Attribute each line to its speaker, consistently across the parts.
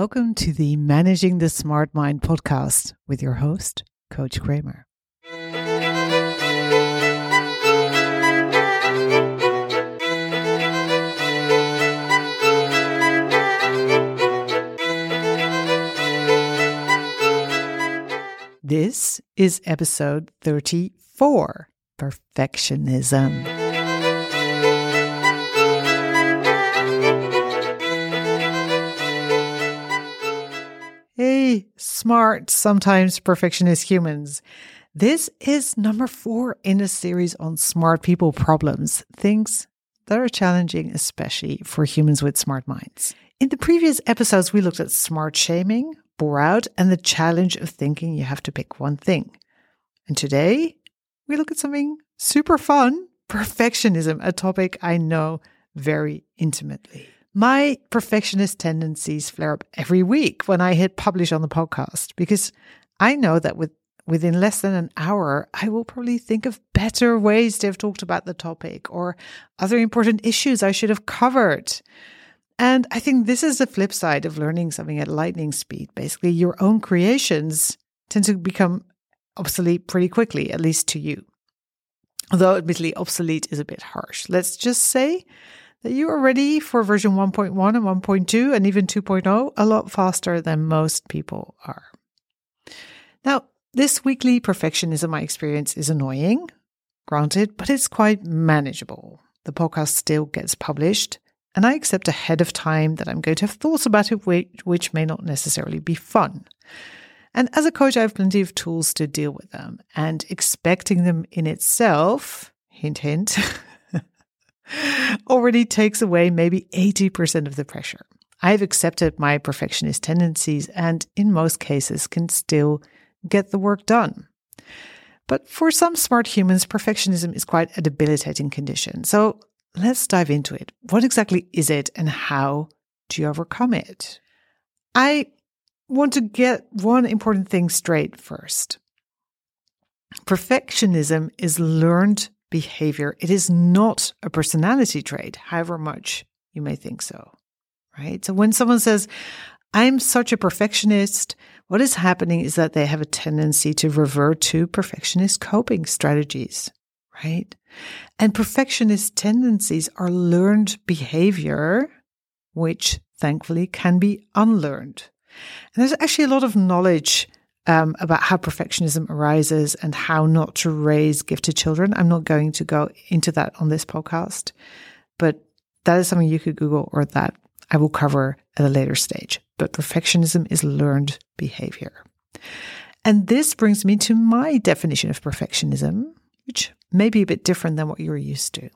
Speaker 1: Welcome to the Managing the Smart Mind podcast with your host, Coach Kramer. This is episode 34 Perfectionism. Smart, sometimes perfectionist humans. This is number four in a series on smart people problems, things that are challenging, especially for humans with smart minds. In the previous episodes, we looked at smart shaming, bore out, and the challenge of thinking you have to pick one thing. And today, we look at something super fun perfectionism, a topic I know very intimately. My perfectionist tendencies flare up every week when I hit publish on the podcast because I know that with within less than an hour, I will probably think of better ways to have talked about the topic or other important issues I should have covered. And I think this is the flip side of learning something at lightning speed. Basically, your own creations tend to become obsolete pretty quickly, at least to you. Although, admittedly, obsolete is a bit harsh. Let's just say that you are ready for version 1.1 and 1.2 and even 2.0 a lot faster than most people are. Now, this weekly perfectionism I experience is annoying, granted, but it's quite manageable. The podcast still gets published, and I accept ahead of time that I'm going to have thoughts about it which, which may not necessarily be fun. And as a coach, I have plenty of tools to deal with them, and expecting them in itself, hint, hint, already takes away maybe 80% of the pressure. I've accepted my perfectionist tendencies and, in most cases, can still get the work done. But for some smart humans, perfectionism is quite a debilitating condition. So let's dive into it. What exactly is it and how do you overcome it? I want to get one important thing straight first. Perfectionism is learned behavior. It is not a personality trait, however much you may think so. Right? So when someone says, I'm such a perfectionist, what is happening is that they have a tendency to revert to perfectionist coping strategies, right? And perfectionist tendencies are learned behavior, which thankfully can be unlearned. And there's actually a lot of knowledge um, about how perfectionism arises and how not to raise gifted children. I'm not going to go into that on this podcast, but that is something you could Google or that I will cover at a later stage. But perfectionism is learned behavior. And this brings me to my definition of perfectionism, which may be a bit different than what you're used to.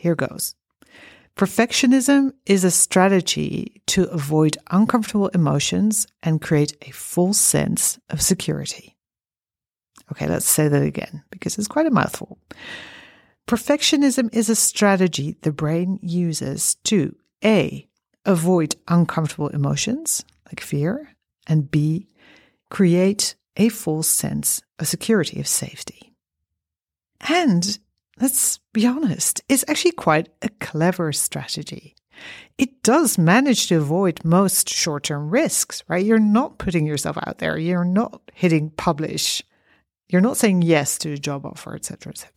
Speaker 1: Here goes. Perfectionism is a strategy to avoid uncomfortable emotions and create a false sense of security. Okay, let's say that again because it's quite a mouthful. Perfectionism is a strategy the brain uses to A, avoid uncomfortable emotions like fear, and B, create a false sense of security, of safety. And let's be honest, it's actually quite a clever strategy. It does manage to avoid most short term risks, right? You're not putting yourself out there, you're not hitting publish, you're not saying yes to a job offer, etc., etc.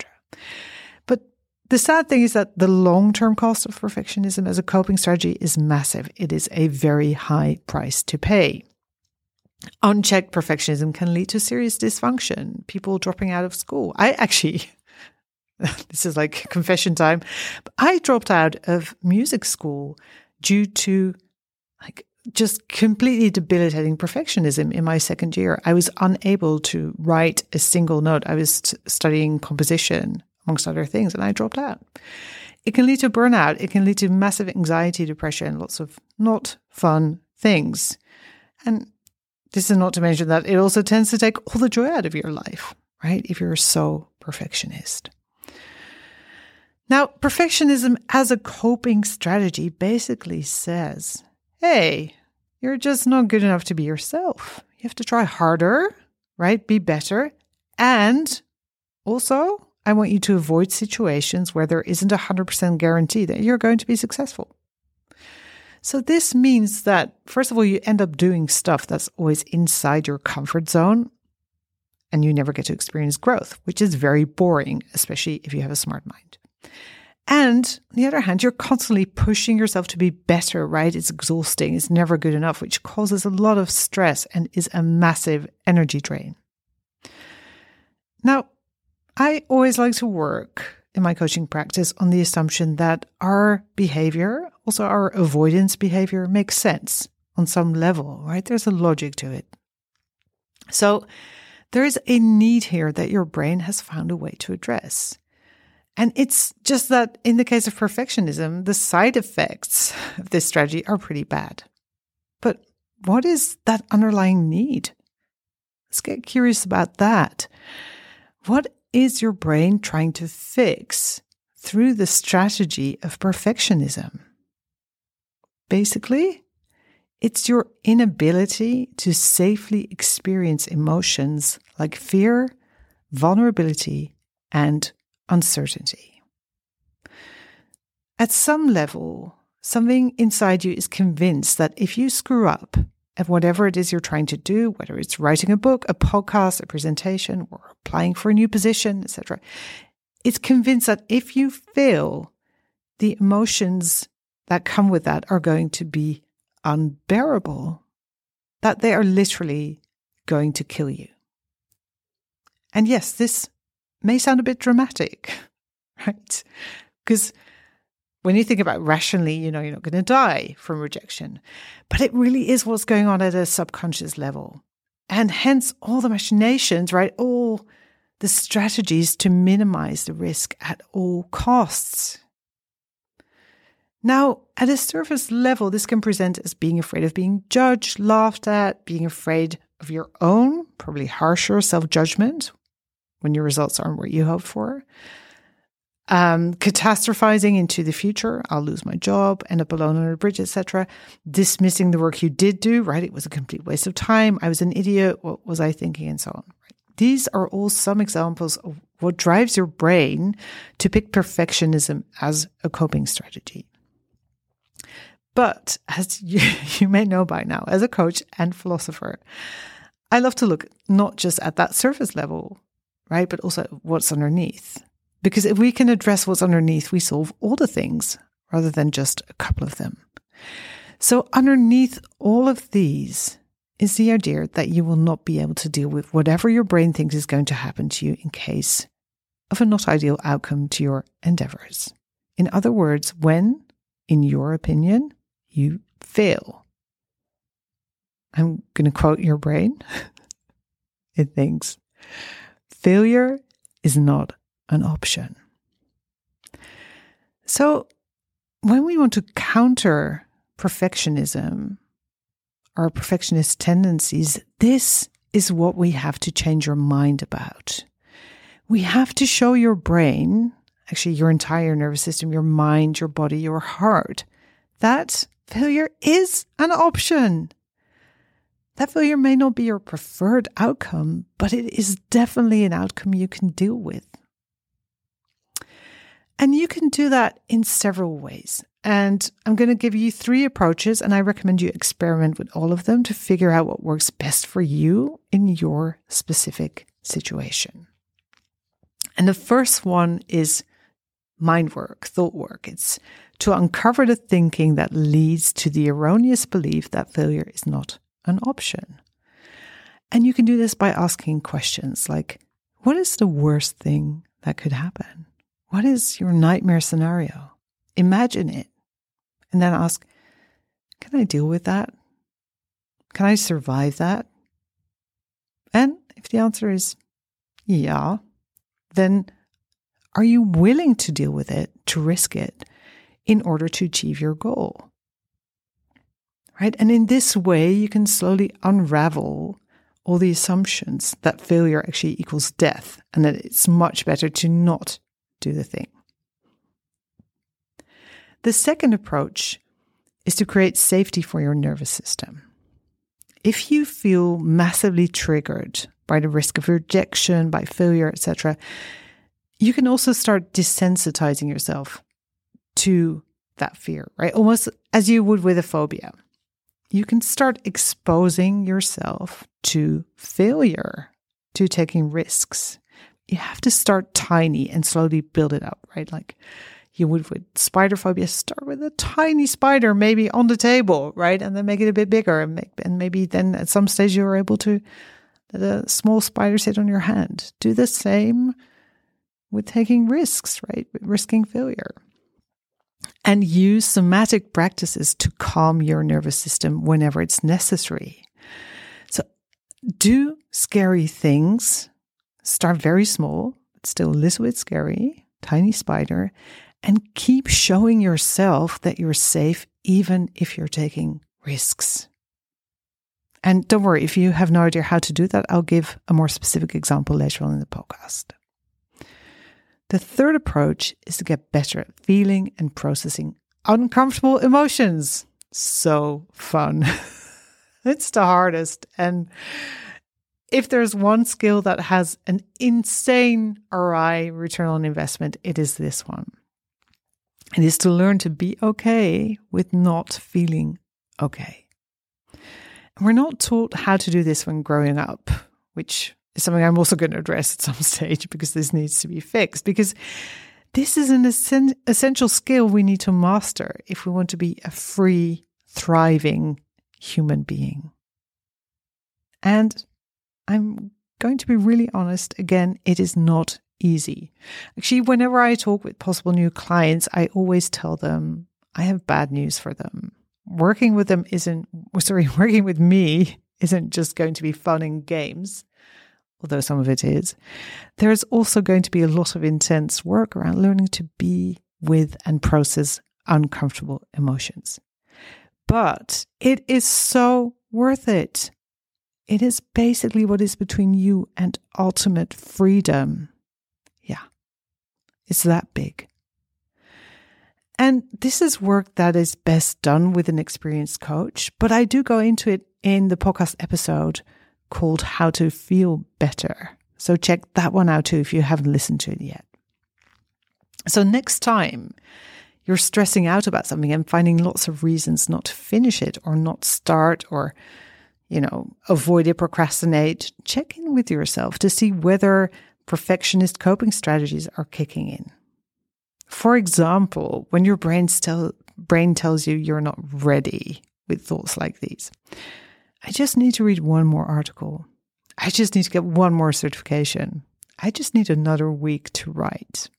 Speaker 1: But the sad thing is that the long term cost of perfectionism as a coping strategy is massive. It is a very high price to pay. Unchecked perfectionism can lead to serious dysfunction, people dropping out of school. I actually this is like confession time. I dropped out of music school due to like just completely debilitating perfectionism in my second year. I was unable to write a single note. I was studying composition, amongst other things, and I dropped out. It can lead to burnout. It can lead to massive anxiety, depression, lots of not fun things. And this is not to mention that it also tends to take all the joy out of your life, right? If you're so perfectionist. Now, perfectionism as a coping strategy basically says, hey, you're just not good enough to be yourself. You have to try harder, right? Be better. And also, I want you to avoid situations where there isn't a 100% guarantee that you're going to be successful. So, this means that, first of all, you end up doing stuff that's always inside your comfort zone and you never get to experience growth, which is very boring, especially if you have a smart mind. And on the other hand, you're constantly pushing yourself to be better, right? It's exhausting. It's never good enough, which causes a lot of stress and is a massive energy drain. Now, I always like to work in my coaching practice on the assumption that our behavior, also our avoidance behavior, makes sense on some level, right? There's a logic to it. So there is a need here that your brain has found a way to address. And it's just that in the case of perfectionism, the side effects of this strategy are pretty bad. But what is that underlying need? Let's get curious about that. What is your brain trying to fix through the strategy of perfectionism? Basically, it's your inability to safely experience emotions like fear, vulnerability, and uncertainty. At some level, something inside you is convinced that if you screw up at whatever it is you're trying to do, whether it's writing a book, a podcast, a presentation, or applying for a new position, etc., it's convinced that if you fail, the emotions that come with that are going to be unbearable, that they are literally going to kill you. And yes, this may sound a bit dramatic, right? Because when you think about rationally, you know, you're not going to die from rejection, but it really is what's going on at a subconscious level. And hence all the machinations, right? All the strategies to minimize the risk at all costs. Now, at a surface level, this can present as being afraid of being judged, laughed at, being afraid of your own, probably harsher self judgment, when your results aren't what you hoped for. Um, catastrophizing into the future, I'll lose my job, end up alone on a bridge, etc. Dismissing the work you did do, right? It was a complete waste of time. I was an idiot. What was I thinking? And so on. These are all some examples of what drives your brain to pick perfectionism as a coping strategy. But as you, you may know by now, as a coach and philosopher, I love to look not just at that surface level right? But also what's underneath. Because if we can address what's underneath, we solve all the things rather than just a couple of them. So, underneath all of these is the idea that you will not be able to deal with whatever your brain thinks is going to happen to you in case of a not ideal outcome to your endeavors. In other words, when, in your opinion, you fail. I'm going to quote your brain. it thinks, failure is not an option. So, when we want to counter perfectionism or perfectionist tendencies, this is what we have to change your mind about. We have to show your brain, actually, your entire nervous system, your mind, your body, your heart, that failure is an option. That failure may not be your preferred outcome, but it is definitely an outcome you can deal with. And you can do that in several ways. And I'm going to give you three approaches, and I recommend you experiment with all of them to figure out what works best for you in your specific situation. And the first one is mind work, thought work. It's to uncover the thinking that leads to the erroneous belief that failure is not an option. And you can do this by asking questions like What is the worst thing that could happen? What is your nightmare scenario? Imagine it. And then ask Can I deal with that? Can I survive that? And if the answer is yeah, then are you willing to deal with it, to risk it, in order to achieve your goal? Right? And in this way, you can slowly unravel all the assumptions that failure actually equals death and that it's much better to not do the thing. The second approach is to create safety for your nervous system. If you feel massively triggered by the risk of rejection, by failure, etc., you can also start desensitizing yourself to that fear, right? Almost as you would with a phobia. You can start exposing yourself to failure, to taking risks. You have to start tiny and slowly build it up, right? Like you would with spider phobia, start with a tiny spider, maybe on the table, right? And then make it a bit bigger. And, make, and maybe then at some stage you're able to let a small spider sit on your hand. Do the same with taking risks, right? Risking failure. And use somatic practices to calm your nervous system whenever it's necessary. So do scary things. Start very small, still a little bit scary, tiny spider, and keep showing yourself that you're safe even if you're taking risks. And don't worry, if you have no idea how to do that, I'll give a more specific example later on in the podcast. The third approach is to get better at feeling and processing uncomfortable emotions. So fun. it's the hardest. And if there's one skill that has an insane ROI return on investment, it is this one. It is to learn to be okay with not feeling okay. We're not taught how to do this when growing up, which is something I'm also going to address at some stage because this needs to be fixed. Because this is an essential skill we need to master if we want to be a free, thriving human being. And I'm going to be really honest again, it is not easy. Actually, whenever I talk with possible new clients, I always tell them I have bad news for them. Working with them isn't, sorry, working with me isn't just going to be fun and games, although some of it is. There's also going to be a lot of intense work around learning to be with and process uncomfortable emotions. But it is so worth it. It is basically what is between you and ultimate freedom. Yeah, it's that big. And this is work that is best done with an experienced coach, but I do go into it in the podcast episode called How to Feel Better. So check that one out too if you haven't listened to it yet. So next time you're stressing out about something and finding lots of reasons not to finish it or not start or you know, avoid it, procrastinate, check in with yourself to see whether perfectionist coping strategies are kicking in. For example, when your brain, still, brain tells you you're not ready with thoughts like these, I just need to read one more article. I just need to get one more certification. I just need another week to write.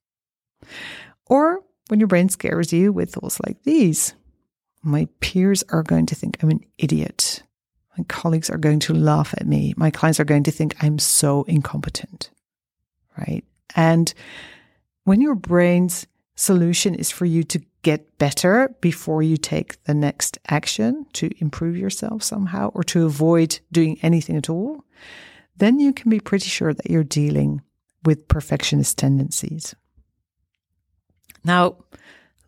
Speaker 1: Or when your brain scares you with thoughts like these, my peers are going to think I'm an idiot. My colleagues are going to laugh at me. My clients are going to think I'm so incompetent right? And when your brain's solution is for you to get better before you take the next action to improve yourself somehow or to avoid doing anything at all, then you can be pretty sure that you're dealing with perfectionist tendencies. Now,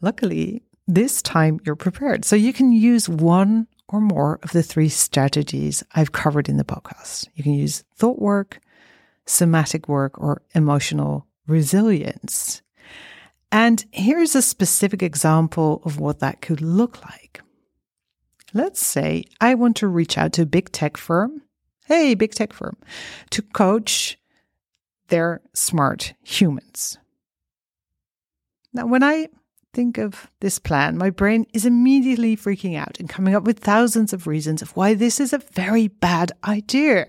Speaker 1: luckily, this time you're prepared. So you can use one or more of the three strategies I've covered in the podcast. You can use thought work, somatic work or emotional resilience. And here's a specific example of what that could look like. Let's say I want to reach out to a big tech firm. Hey, big tech firm, to coach their smart humans. Now, when I think of this plan, my brain is immediately freaking out and coming up with thousands of reasons of why this is a very bad idea.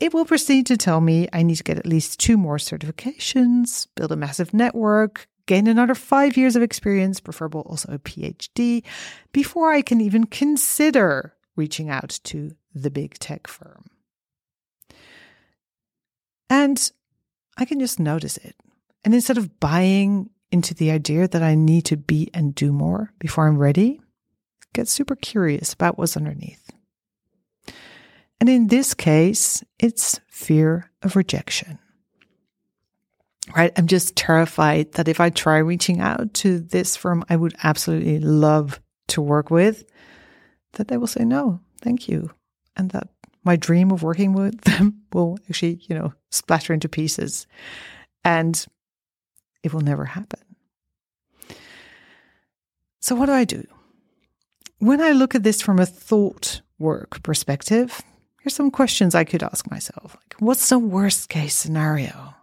Speaker 1: It will proceed to tell me I need to get at least two more certifications, build a massive network, gain another five years of experience, preferable also a PhD, before I can even consider reaching out to the big tech firm. And I can just notice it. And instead of buying into the idea that I need to be and do more before I'm ready, get super curious about what's underneath. And in this case, it's fear of rejection. Right? I'm just terrified that if I try reaching out to this firm I would absolutely love to work with, that they will say no, thank you. And that my dream of working with them will actually, you know, splatter into pieces. And it will never happen. So, what do I do? When I look at this from a thought work perspective, here's some questions I could ask myself. Like, what's the worst case scenario?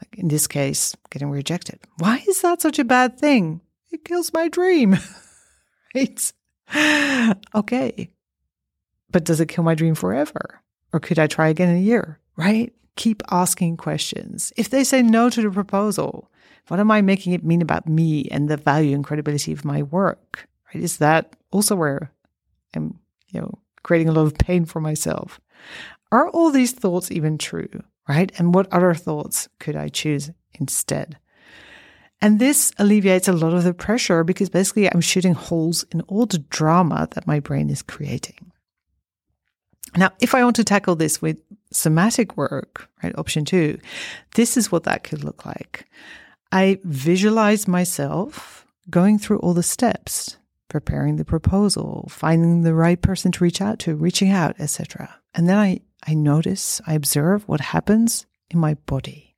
Speaker 1: Like in this case, getting rejected. Why is that such a bad thing? It kills my dream. right? Okay. But does it kill my dream forever? Or could I try again in a year? Right? Keep asking questions. If they say no to the proposal, what am I making it mean about me and the value and credibility of my work? Right? Is that also where I'm, you know, creating a lot of pain for myself? Are all these thoughts even true? Right? And what other thoughts could I choose instead? And this alleviates a lot of the pressure because basically I'm shooting holes in all the drama that my brain is creating. Now, if I want to tackle this with somatic work, right, option two, this is what that could look like. I visualize myself going through all the steps, preparing the proposal, finding the right person to reach out to, reaching out, etc. And then I, I notice, I observe what happens in my body.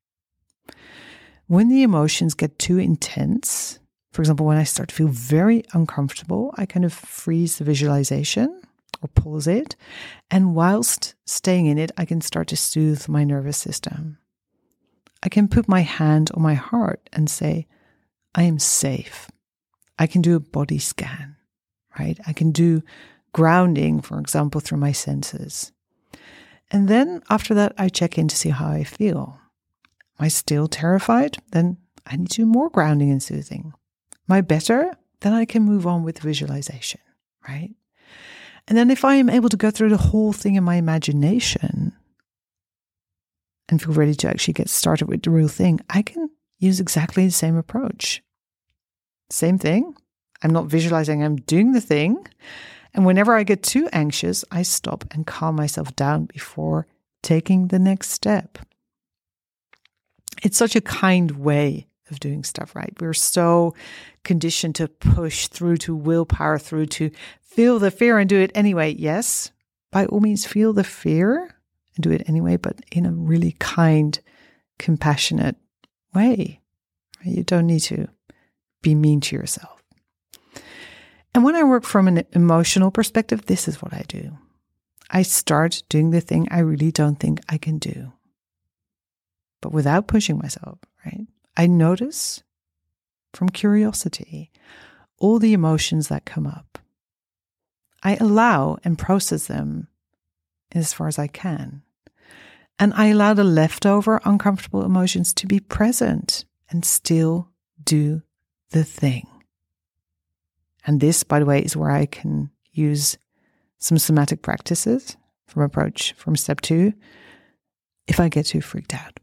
Speaker 1: When the emotions get too intense, for example, when I start to feel very uncomfortable, I kind of freeze the visualization or pause it. And whilst staying in it, I can start to soothe my nervous system. I can put my hand on my heart and say, I am safe. I can do a body scan, right? I can do grounding, for example, through my senses. And then after that, I check in to see how I feel. Am I still terrified? Then I need to do more grounding and soothing. Am I better? Then I can move on with visualization, right? And then if I am able to go through the whole thing in my imagination and feel ready to actually get started with the real thing, I can use exactly the same approach. Same thing. I'm not visualizing, I'm doing the thing. And whenever I get too anxious, I stop and calm myself down before taking the next step. It's such a kind way of doing stuff, right? We're so conditioned to push through, to willpower through, to feel the fear and do it anyway. Yes, by all means, feel the fear and do it anyway, but in a really kind, compassionate way. You don't need to be mean to yourself. And when I work from an emotional perspective, this is what I do. I start doing the thing I really don't think I can do, but without pushing myself, right? I notice from curiosity all the emotions that come up. I allow and process them as far as I can. And I allow the leftover uncomfortable emotions to be present and still do the thing. And this, by the way, is where I can use some somatic practices from approach from step two if I get too freaked out.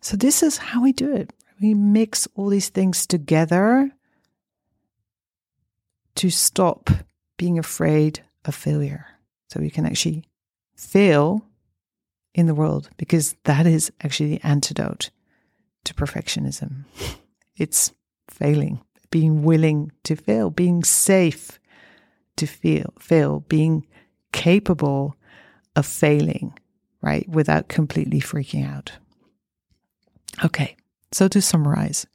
Speaker 1: So, this is how we do it. We mix all these things together to stop being afraid of failure. So, we can actually fail in the world because that is actually the antidote to perfectionism. It's failing, being willing to fail, being safe to feel, fail, being capable of failing, right? Without completely freaking out. Okay, so to summarize,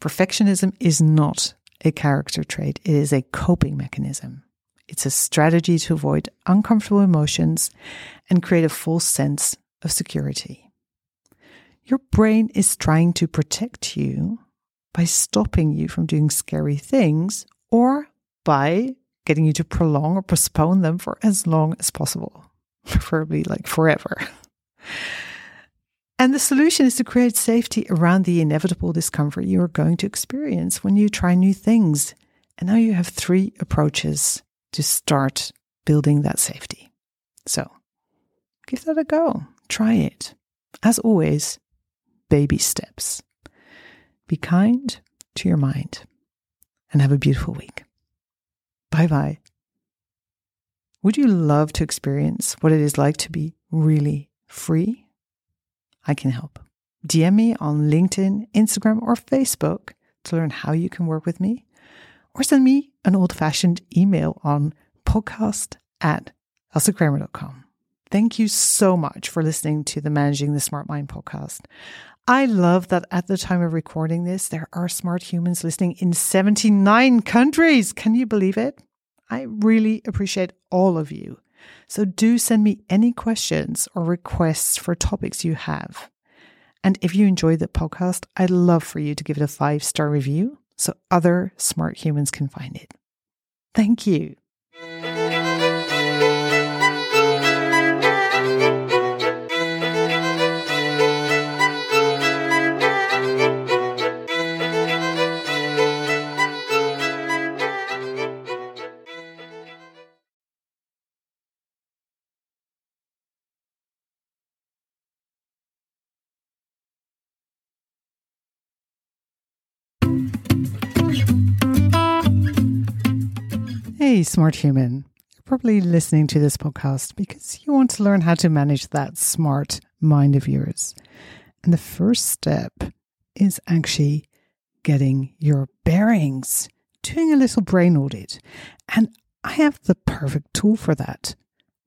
Speaker 1: perfectionism is not a character trait, it is a coping mechanism. It's a strategy to avoid uncomfortable emotions and create a false sense of security. Your brain is trying to protect you by stopping you from doing scary things or by getting you to prolong or postpone them for as long as possible, preferably like forever. And the solution is to create safety around the inevitable discomfort you are going to experience when you try new things. And now you have three approaches to start building that safety. So give that a go. Try it. As always, baby steps. Be kind to your mind and have a beautiful week. Bye bye. Would you love to experience what it is like to be really free? I can help. DM me on LinkedIn, Instagram, or Facebook to learn how you can work with me, or send me an old fashioned email on podcast at elsekramer.com. Thank you so much for listening to the Managing the Smart Mind podcast. I love that at the time of recording this, there are smart humans listening in 79 countries. Can you believe it? I really appreciate all of you. So do send me any questions or requests for topics you have. And if you enjoyed the podcast, I'd love for you to give it a five star review so other smart humans can find it. Thank you. Hey, smart human. You're probably listening to this podcast because you want to learn how to manage that smart mind of yours. And the first step is actually getting your bearings, doing a little brain audit. And I have the perfect tool for that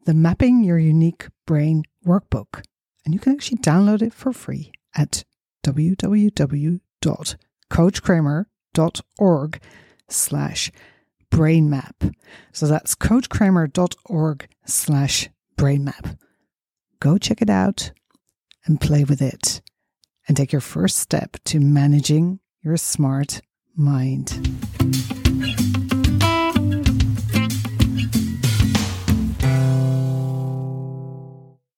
Speaker 1: the Mapping Your Unique Brain Workbook. And you can actually download it for free at www.coachkramer.org slash brain map. So that's coachkramer.org slash brain map. Go check it out and play with it and take your first step to managing your smart mind.